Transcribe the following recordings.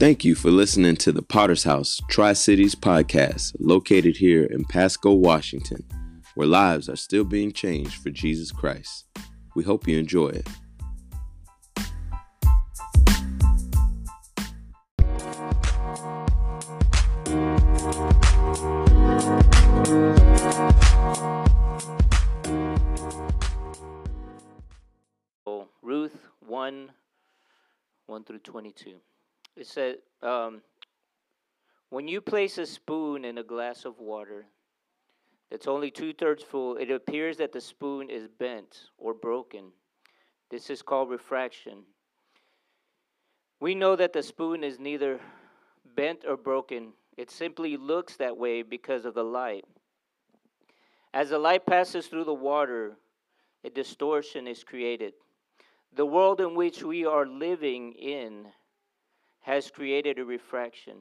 Thank you for listening to the Potter's House Tri Cities podcast, located here in Pasco, Washington, where lives are still being changed for Jesus Christ. We hope you enjoy it. Said, um, When you place a spoon in a glass of water that's only two thirds full, it appears that the spoon is bent or broken. This is called refraction. We know that the spoon is neither bent or broken, it simply looks that way because of the light. As the light passes through the water, a distortion is created. The world in which we are living in has created a refraction.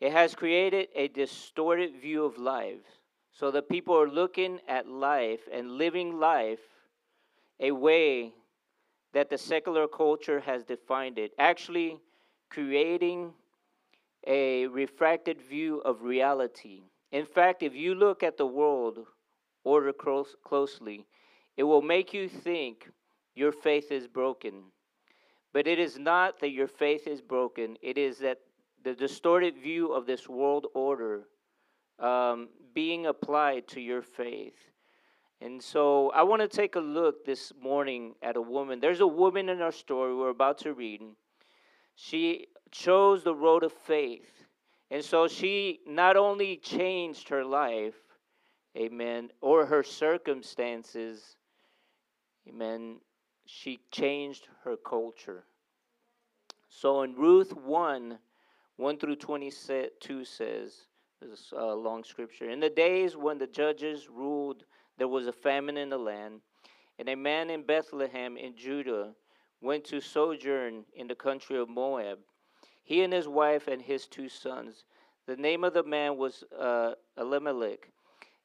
It has created a distorted view of life. So that people are looking at life and living life a way that the secular culture has defined it, actually creating a refracted view of reality. In fact, if you look at the world order close, closely, it will make you think your faith is broken. But it is not that your faith is broken, it is that the distorted view of this world order um, being applied to your faith. And so I want to take a look this morning at a woman. There's a woman in our story we're about to read. She chose the road of faith. And so she not only changed her life, amen, or her circumstances, amen, she changed her culture. So in Ruth 1 1 through 22 says, this a long scripture. In the days when the judges ruled, there was a famine in the land, and a man in Bethlehem in Judah went to sojourn in the country of Moab. He and his wife and his two sons. The name of the man was uh, Elimelech,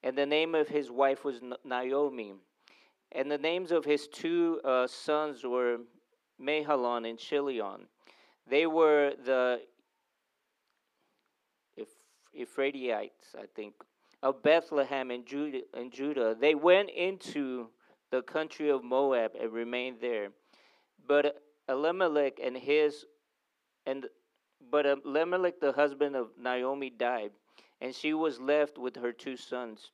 and the name of his wife was Naomi. And the names of his two uh, sons were Mahlon and Chilion. They were the Ephrathites, I think, of Bethlehem and Judah, and Judah. They went into the country of Moab and remained there. But Elimelech and his and but Elimelech, the husband of Naomi, died, and she was left with her two sons.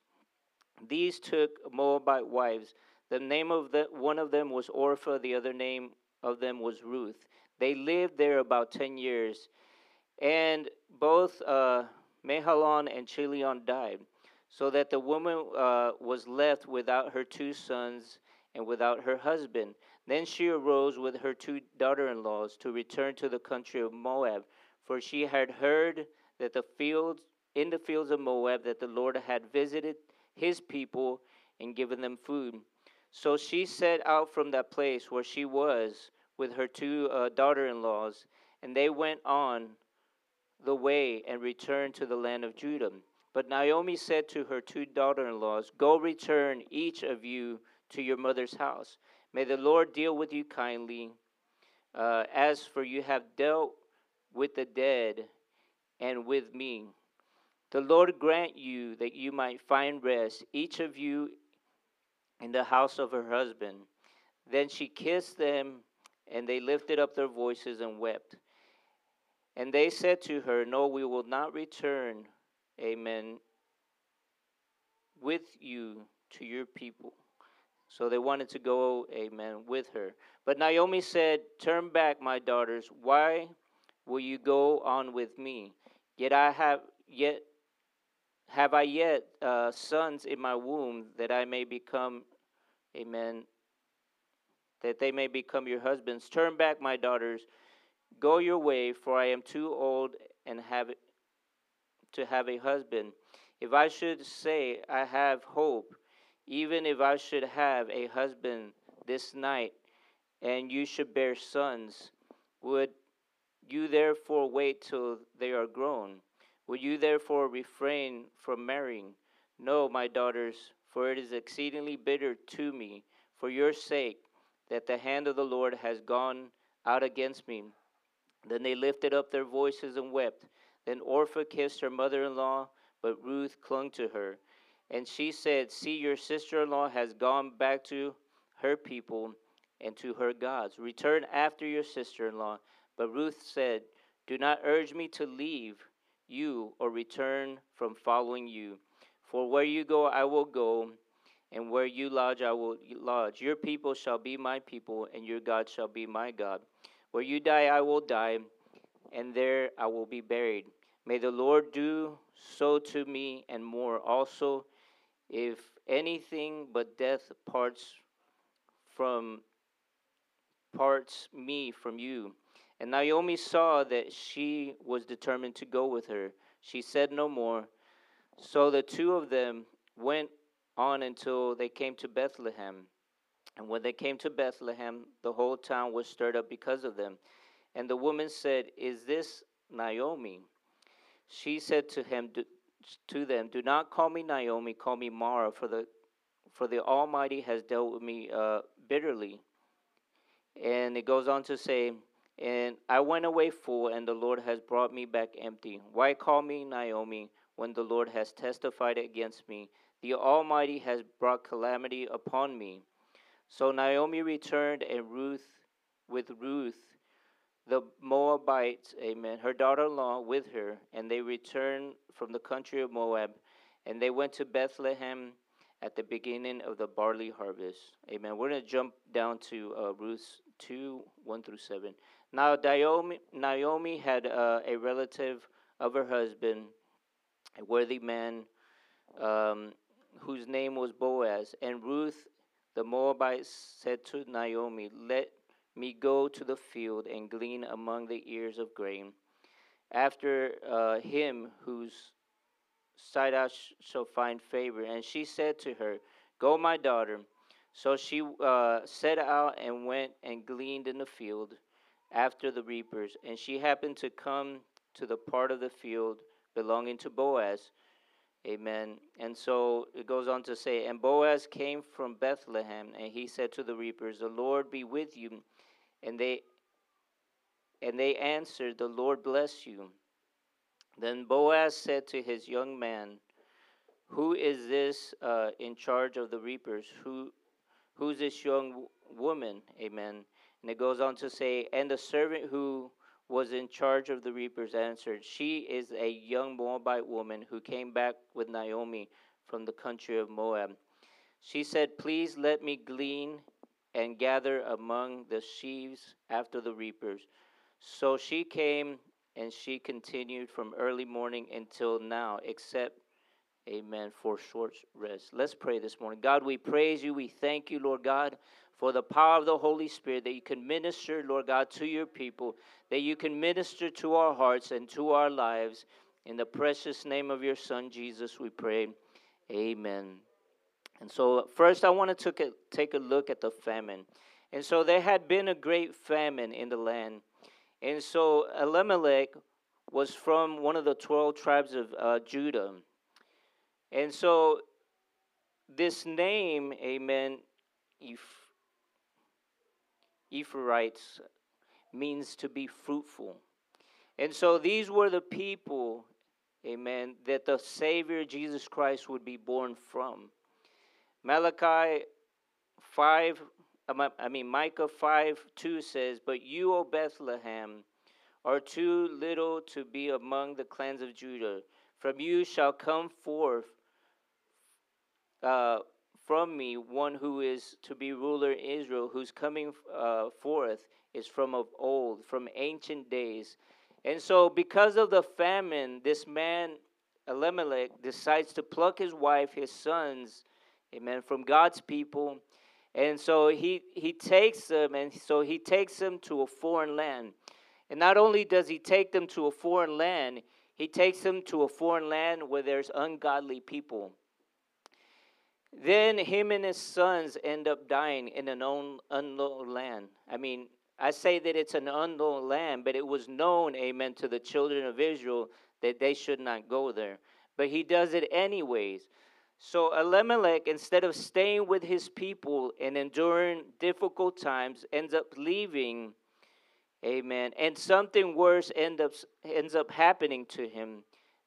These took Moabite wives the name of the, one of them was Orpah, the other name of them was Ruth. They lived there about 10 years. And both uh, and Chilion died, so that the woman uh, was left without her two sons and without her husband. Then she arose with her two daughter in laws to return to the country of Moab, for she had heard that the fields in the fields of Moab that the Lord had visited his people and given them food. So she set out from that place where she was with her two uh, daughter in laws, and they went on the way and returned to the land of Judah. But Naomi said to her two daughter in laws, Go return each of you to your mother's house. May the Lord deal with you kindly, uh, as for you have dealt with the dead and with me. The Lord grant you that you might find rest, each of you in the house of her husband. Then she kissed them, and they lifted up their voices and wept. And they said to her, No, we will not return, amen, with you to your people. So they wanted to go, amen, with her. But Naomi said, Turn back, my daughters. Why will you go on with me? Yet I have yet have I yet uh, sons in my womb that I may become, amen, that they may become your husbands? Turn back, my daughters, go your way, for I am too old and have to have a husband. If I should say I have hope, even if I should have a husband this night, and you should bear sons, would you therefore wait till they are grown? Will you therefore refrain from marrying? No, my daughters, for it is exceedingly bitter to me for your sake that the hand of the Lord has gone out against me. Then they lifted up their voices and wept. Then Orpah kissed her mother in law, but Ruth clung to her. And she said, See, your sister in law has gone back to her people and to her gods. Return after your sister in law. But Ruth said, Do not urge me to leave you or return from following you. For where you go, I will go, and where you lodge, I will lodge. Your people shall be my people, and your God shall be my God. Where you die, I will die, and there I will be buried. May the Lord do so to me and more. Also, if anything but death parts from parts me from you. And Naomi saw that she was determined to go with her. She said no more. So the two of them went on until they came to Bethlehem. And when they came to Bethlehem, the whole town was stirred up because of them. And the woman said, Is this Naomi? She said to him, to them, Do not call me Naomi, call me Mara, for the for the Almighty has dealt with me uh, bitterly. And it goes on to say, And I went away full, and the Lord has brought me back empty. Why call me Naomi when the Lord has testified against me? The Almighty has brought calamity upon me. So Naomi returned, and Ruth, with Ruth, the Moabites, amen, her daughter in law with her, and they returned from the country of Moab, and they went to Bethlehem at the beginning of the barley harvest. Amen. We're going to jump down to uh, Ruth 2 1 through 7. Now, Naomi, Naomi had uh, a relative of her husband, a worthy man um, whose name was Boaz. And Ruth the Moabite said to Naomi, Let me go to the field and glean among the ears of grain. After uh, him whose sight I sh- shall find favor. And she said to her, Go, my daughter. So she uh, set out and went and gleaned in the field after the reapers. And she happened to come to the part of the field belonging to Boaz. Amen. And so it goes on to say, And Boaz came from Bethlehem, and he said to the reapers, The Lord be with you. And they and they answered, The Lord bless you. Then Boaz said to his young man, Who is this uh, in charge of the reapers? Who Who's this young woman? Amen. And it goes on to say, And the servant who was in charge of the reapers answered, She is a young Moabite woman who came back with Naomi from the country of Moab. She said, Please let me glean and gather among the sheaves after the reapers. So she came and she continued from early morning until now, except Amen. For short rest. Let's pray this morning. God, we praise you. We thank you, Lord God, for the power of the Holy Spirit that you can minister, Lord God, to your people, that you can minister to our hearts and to our lives. In the precious name of your Son, Jesus, we pray. Amen. And so, first, I want to take a, look at the famine. And so, there had been a great famine in the land. And so, Elimelech was from one of the 12 tribes of uh, Judah. And so this name, amen, Ephraimites means to be fruitful. And so these were the people, amen, that the Savior Jesus Christ would be born from. Malachi 5, I mean, Micah 5 2 says, But you, O Bethlehem, are too little to be among the clans of Judah. From you shall come forth uh, from me one who is to be ruler in Israel, who's coming uh, forth is from of old, from ancient days. And so, because of the famine, this man, Elimelech, decides to pluck his wife, his sons, amen, from God's people. And so he, he takes them, and so he takes them to a foreign land. And not only does he take them to a foreign land, he takes them to a foreign land where there's ungodly people. Then him and his sons end up dying in an unknown land. I mean, I say that it's an unknown land, but it was known, amen, to the children of Israel that they should not go there. But he does it anyways. So Elimelech, instead of staying with his people and enduring difficult times, ends up leaving, Amen. And something worse end up, ends up happening to him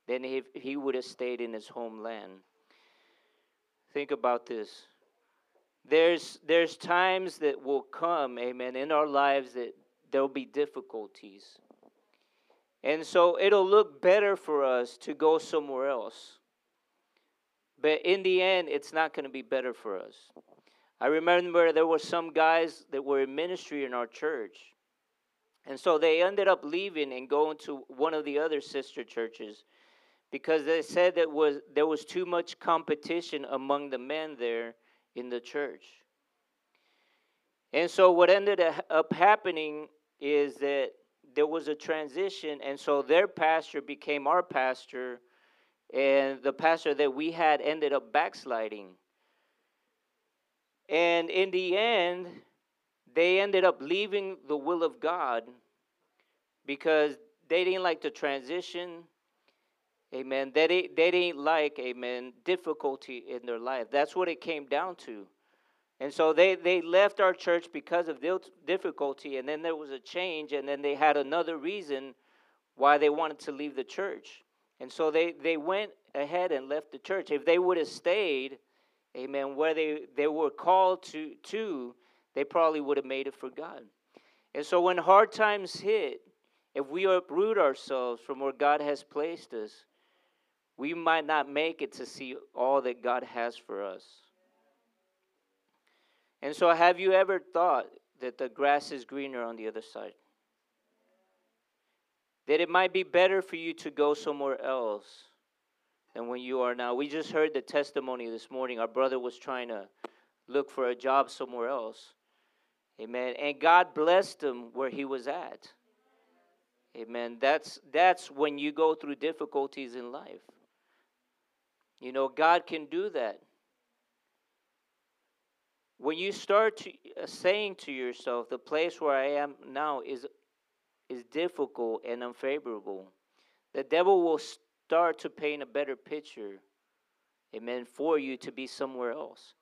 than if he would have stayed in his homeland. Think about this. There's, there's times that will come, amen, in our lives that there'll be difficulties. And so it'll look better for us to go somewhere else. But in the end, it's not going to be better for us. I remember there were some guys that were in ministry in our church. And so they ended up leaving and going to one of the other sister churches because they said that was there was too much competition among the men there in the church. And so what ended up happening is that there was a transition and so their pastor became our pastor and the pastor that we had ended up backsliding. And in the end, they ended up leaving the will of God because they didn't like the transition. Amen. They, didn't, they didn't like, amen, difficulty in their life. That's what it came down to. And so they, they left our church because of difficulty, and then there was a change, and then they had another reason why they wanted to leave the church. And so they, they went ahead and left the church. If they would have stayed, amen, where they, they were called to, to, they probably would have made it for God. And so when hard times hit, if we uproot ourselves from where God has placed us, we might not make it to see all that God has for us. And so, have you ever thought that the grass is greener on the other side? That it might be better for you to go somewhere else than when you are now. We just heard the testimony this morning. Our brother was trying to look for a job somewhere else. Amen. And God blessed him where he was at. Amen. That's that's when you go through difficulties in life. You know, God can do that. When you start to, uh, saying to yourself, the place where I am now is is difficult and unfavorable, the devil will start to paint a better picture, amen, for you to be somewhere else.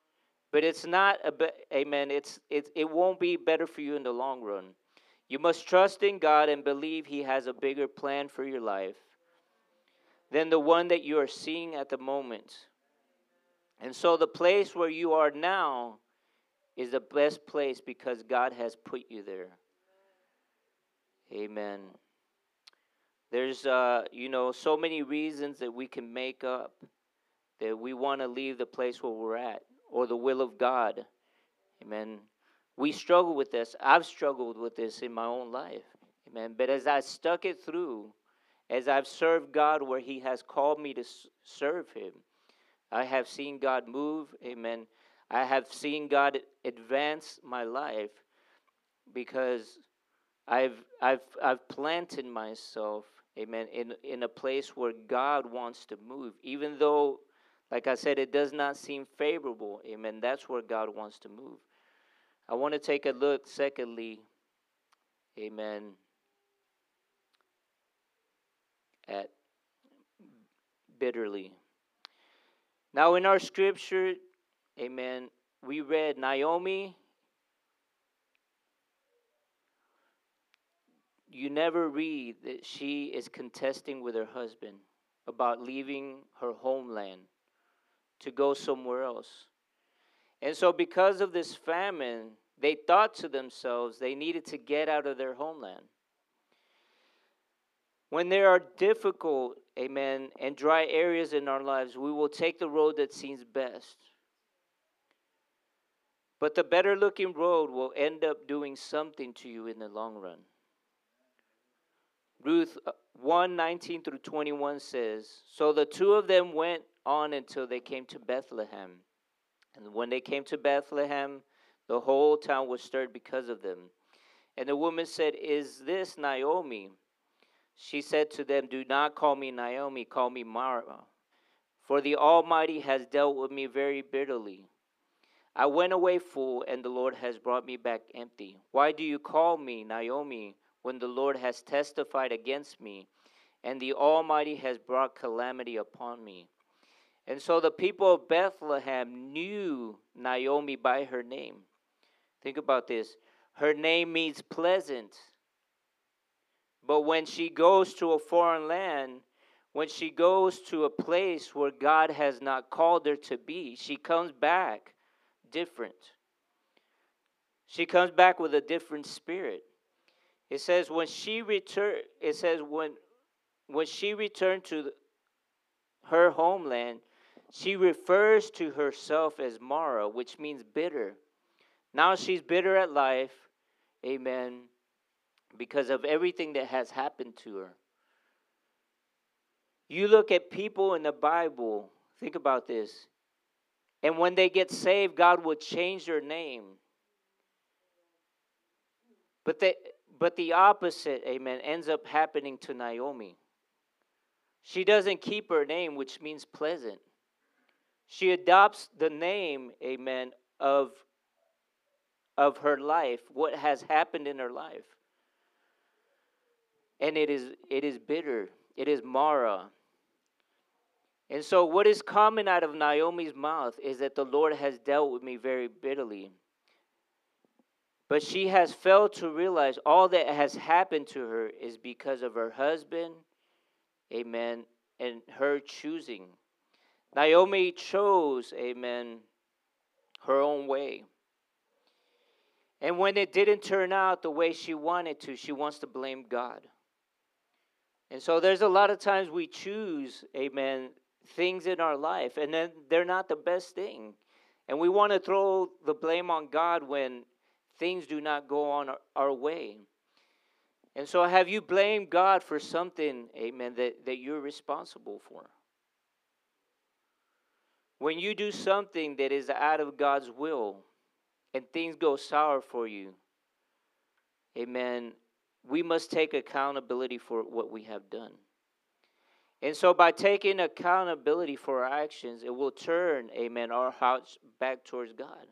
But it's not a be- amen, it's it, it won't be better for you in the long run. You must trust in God and believe He has a bigger plan for your life than the one that you are seeing at the moment. And so, the place where you are now is the best place because God has put you there. Amen. There's, uh, you know, so many reasons that we can make up that we want to leave the place where we're at or the will of God. Amen. We struggle with this. I've struggled with this in my own life. Amen. But as I stuck it through, as I've served God where He has called me to serve Him, I have seen God move. Amen. I have seen God advance my life because I've I've I've planted myself, amen, in in a place where God wants to move. Even though, like I said, it does not seem favorable, amen. That's where God wants to move. I want to take a look, secondly, amen, at bitterly. Now, in our scripture, amen, we read Naomi you never read that she is contesting with her husband about leaving her homeland to go somewhere else. And so, because of this famine, they thought to themselves they needed to get out of their homeland. When there are difficult, amen, and dry areas in our lives, we will take the road that seems best. But the better looking road will end up doing something to you in the long run. Ruth uh, 1 19 through 21 says, So the two of them went on until they came to Bethlehem. And when they came to Bethlehem, the whole town was stirred because of them. And the woman said, Is this Naomi? She said to them, Do not call me Naomi, call me Mara. For the Almighty has dealt with me very bitterly. I went away full, and the Lord has brought me back empty. Why do you call me Naomi? when the Lord has testified against me, and the Almighty has brought calamity upon me. And so the people of Bethlehem knew Naomi by her name. Think about this. Her name means pleasant. But when she goes to a foreign land, when she goes to a place where God has not called her to be, she comes back different. She comes back with a different spirit. It says when she returned, it says when when she returned to her homeland, she refers to herself as Mara, which means bitter. Now she's bitter at life, amen, because of everything that has happened to her. You look at people in the Bible, think about this. And when they get saved, God will change their name. But they, but the opposite, amen, ends up happening to Naomi. She doesn't keep her name, which means pleasant. She adopts the name, amen, of, of her life, what has happened in her life. And it is, it is bitter, it is Mara. And so, what is coming out of Naomi's mouth is that the Lord has dealt with me very bitterly. But she has failed to realize all that has happened to her is because of her husband, amen, and her choosing. Naomi chose, amen, her own way. And when it didn't turn out the way she wanted to, she wants to blame God. And so there's a lot of times we choose, amen, things in our life, and then they're not the best thing. And we want to throw the blame on God when things do not go on our, our way. And so, have you blamed God for something, amen, that, that you're responsible for? When you do something that is out of God's will and things go sour for you, amen, we must take accountability for what we have done. And so, by taking accountability for our actions, it will turn, amen, our hearts back towards God.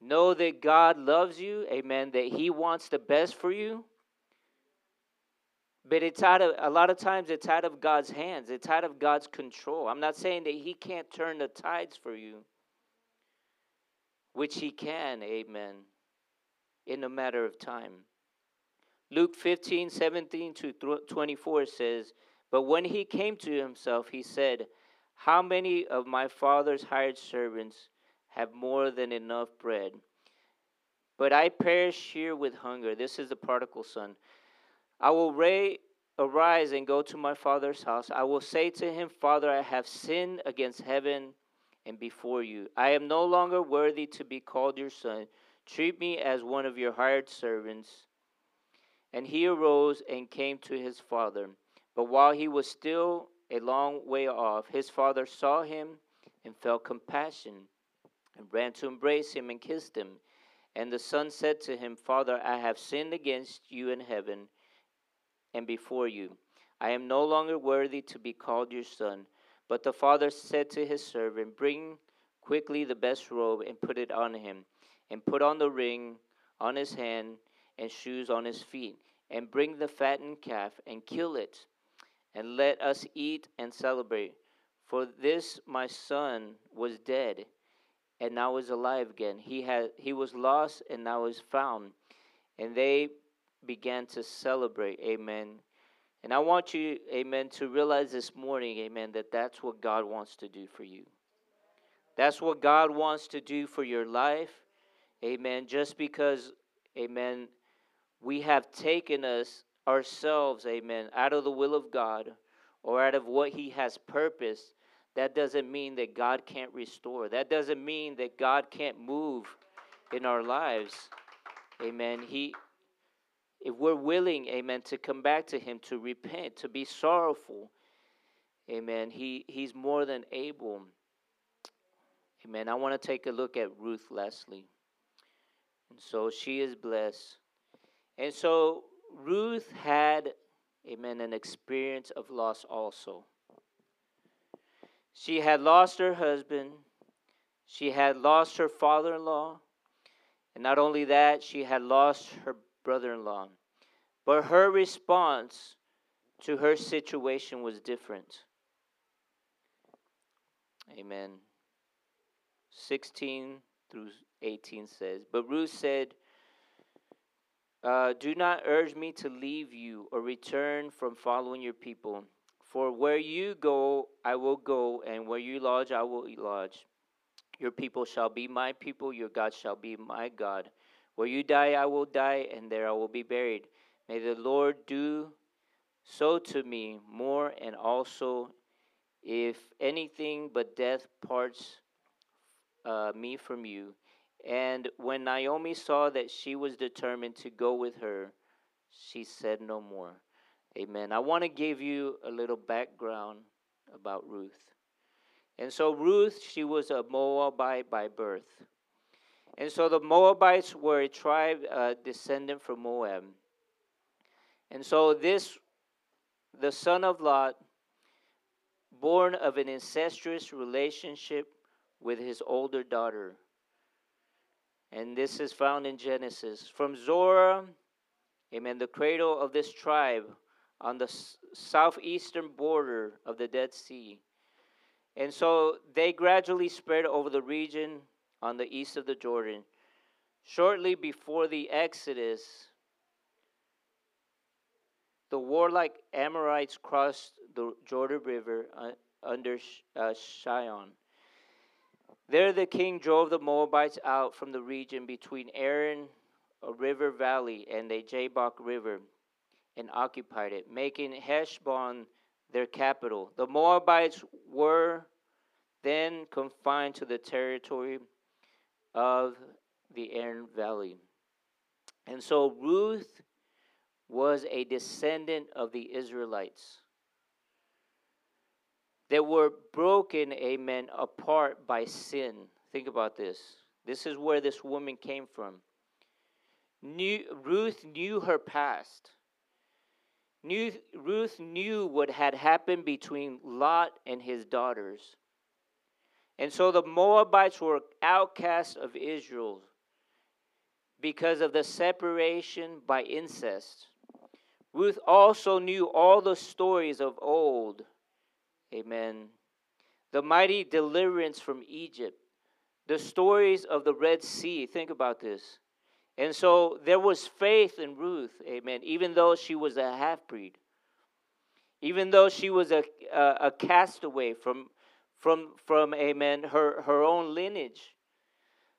Know that God loves you, amen, that He wants the best for you. But it's out of a lot of times it's out of God's hands. It's out of God's control. I'm not saying that He can't turn the tides for you, which He can, amen, in a matter of time. Luke 15, 17 to 24 says, But when he came to himself, he said, How many of my father's hired servants have more than enough bread? But I perish here with hunger. This is the prodigal son. I will arise and go to my father's house. I will say to him, Father, I have sinned against heaven and before you. I am no longer worthy to be called your son. Treat me as one of your hired servants. And he arose and came to his father. But while he was still a long way off, his father saw him and felt compassion and ran to embrace him and kissed him. And the son said to him, Father, I have sinned against you in heaven and before you. I am no longer worthy to be called your son. But the father said to his servant, Bring quickly the best robe and put it on him, and put on the ring on his hand and shoes on his feet, and bring the fattened calf and kill it, and let us eat and celebrate. For this my son was dead and now is alive again. He had he was lost and now is found. And they began to celebrate. Amen. And I want you, amen, to realize this morning, amen, that that's what God wants to do for you. That's what God wants to do for your life. Amen. Just because, amen, we have taken us ourselves, amen, out of the will of God or out of what He has purposed, that doesn't mean that God can't restore. That doesn't mean that God can't move in our lives. Amen. He if we're willing, amen, to come back to Him, to repent, to be sorrowful, amen, he, He's more than able. Amen. I want to take a look at Ruth Leslie. And so she is blessed. And so Ruth had, amen, an experience of loss also. She had lost her husband, she had lost her father in law, and not only that, she had lost her brother in law. But her response to her situation was different. Amen. 16 through 18 says, But Ruth said, uh, do not urge me to leave you or return from following your people. For where you go, I will go, and where you lodge, I will lodge. Your people shall be my people, your God shall be my God. Where you die, I will die, and there I will be buried. May the Lord do so to me more, and also if anything but death parts uh, me from you. And when Naomi saw that she was determined to go with her, she said no more. Amen. I want to give you a little background about Ruth. And so, Ruth, she was a Moabite by birth. And so, the Moabites were a tribe uh, descendant from Moab. And so, this, the son of Lot, born of an incestuous relationship with his older daughter. And this is found in Genesis. From Zoar, amen, the cradle of this tribe on the southeastern border of the Dead Sea. And so they gradually spread over the region on the east of the Jordan. Shortly before the Exodus, the warlike Amorites crossed the Jordan River uh, under uh, Sihon. There the king drove the Moabites out from the region between Arnon, a river valley, and the Jabbok River, and occupied it, making Heshbon their capital. The Moabites were then confined to the territory of the Arnon Valley. And so Ruth was a descendant of the Israelites that were broken, amen, apart by sin. Think about this. This is where this woman came from. Knew, Ruth knew her past. Knew, Ruth knew what had happened between Lot and his daughters. And so the Moabites were outcasts of Israel because of the separation by incest. Ruth also knew all the stories of old Amen. The mighty deliverance from Egypt, the stories of the Red Sea. Think about this. And so there was faith in Ruth, amen, even though she was a half breed, even though she was a, a, a, castaway from, from, from, amen, her, her own lineage.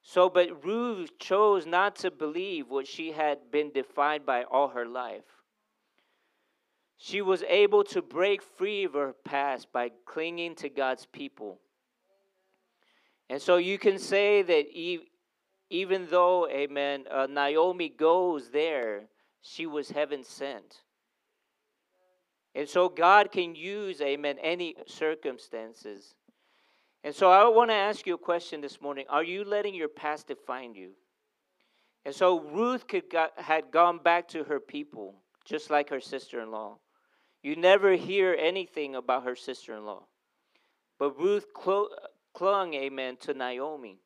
So, but Ruth chose not to believe what she had been defined by all her life. She was able to break free of her past by clinging to God's people. And so you can say that even though, amen, uh, Naomi goes there, she was heaven sent. And so God can use, amen, any circumstances. And so I want to ask you a question this morning. Are you letting your past define you? And so Ruth could got, had gone back to her people, just like her sister in law. You never hear anything about her sister in law. But Ruth clung, amen, to Naomi.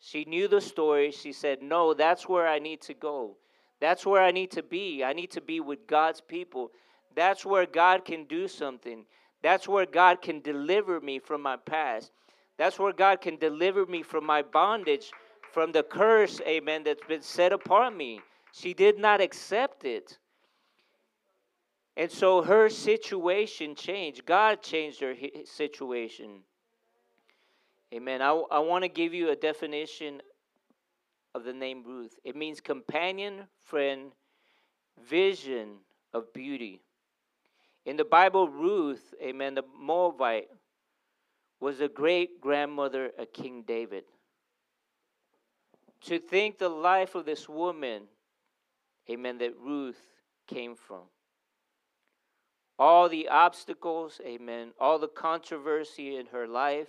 She knew the story. She said, No, that's where I need to go. That's where I need to be. I need to be with God's people. That's where God can do something. That's where God can deliver me from my past. That's where God can deliver me from my bondage, from the curse, amen, that's been set upon me. She did not accept it. And so her situation changed. God changed her situation. Amen. I, I want to give you a definition of the name Ruth. It means companion, friend, vision of beauty. In the Bible, Ruth, amen, the Moabite, was a great grandmother of King David. To think the life of this woman, amen, that Ruth came from all the obstacles, amen, all the controversy in her life.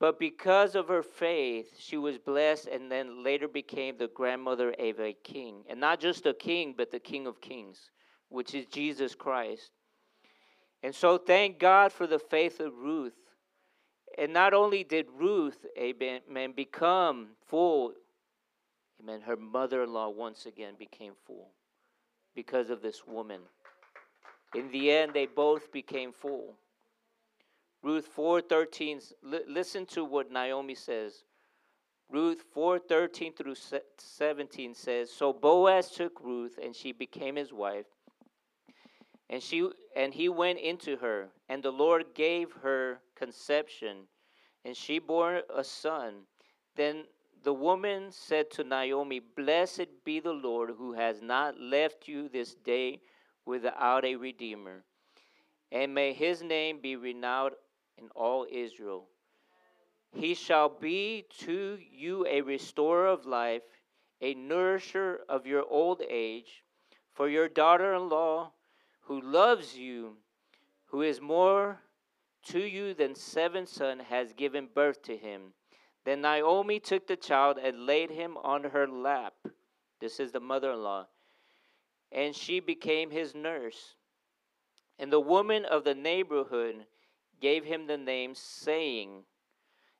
But because of her faith, she was blessed and then later became the grandmother of a king. And not just a king, but the King of Kings, which is Jesus Christ. And so thank God for the faith of Ruth. And not only did Ruth, amen, become full, amen, her mother in law once again became full because of this woman. In the end, they both became full. Ruth 4:13 listen to what Naomi says. Ruth 4:13 through 17 says, "So Boaz took Ruth and she became his wife. And she and he went into her, and the Lord gave her conception, and she bore a son. Then the woman said to Naomi, Blessed be the Lord who has not left you this day without a redeemer. And may his name be renowned in all Israel. He shall be to you a restorer of life, a nourisher of your old age. For your daughter in law, who loves you, who is more to you than seven sons, has given birth to him. Then Naomi took the child and laid him on her lap. This is the mother in law. And she became his nurse. And the woman of the neighborhood gave him the name, saying,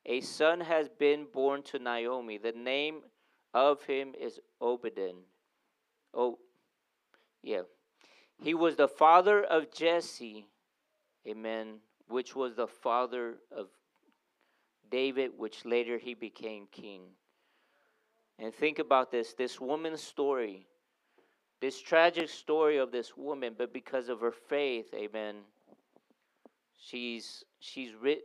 A son has been born to Naomi. The name of him is Obedin. Oh, yeah. He was the father of Jesse, amen, which was the father of David, which later he became king. And think about this this woman's story, this tragic story of this woman, but because of her faith, amen, she's she's written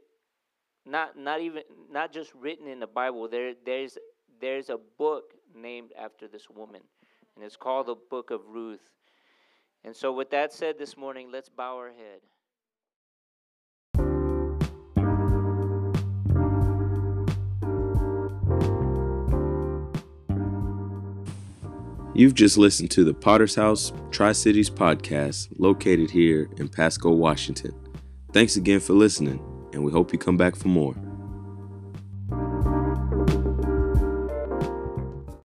not not even not just written in the Bible. There there's there's a book named after this woman, and it's called the Book of Ruth. And so, with that said, this morning, let's bow our head. You've just listened to the Potter's House Tri Cities podcast located here in Pasco, Washington. Thanks again for listening, and we hope you come back for more.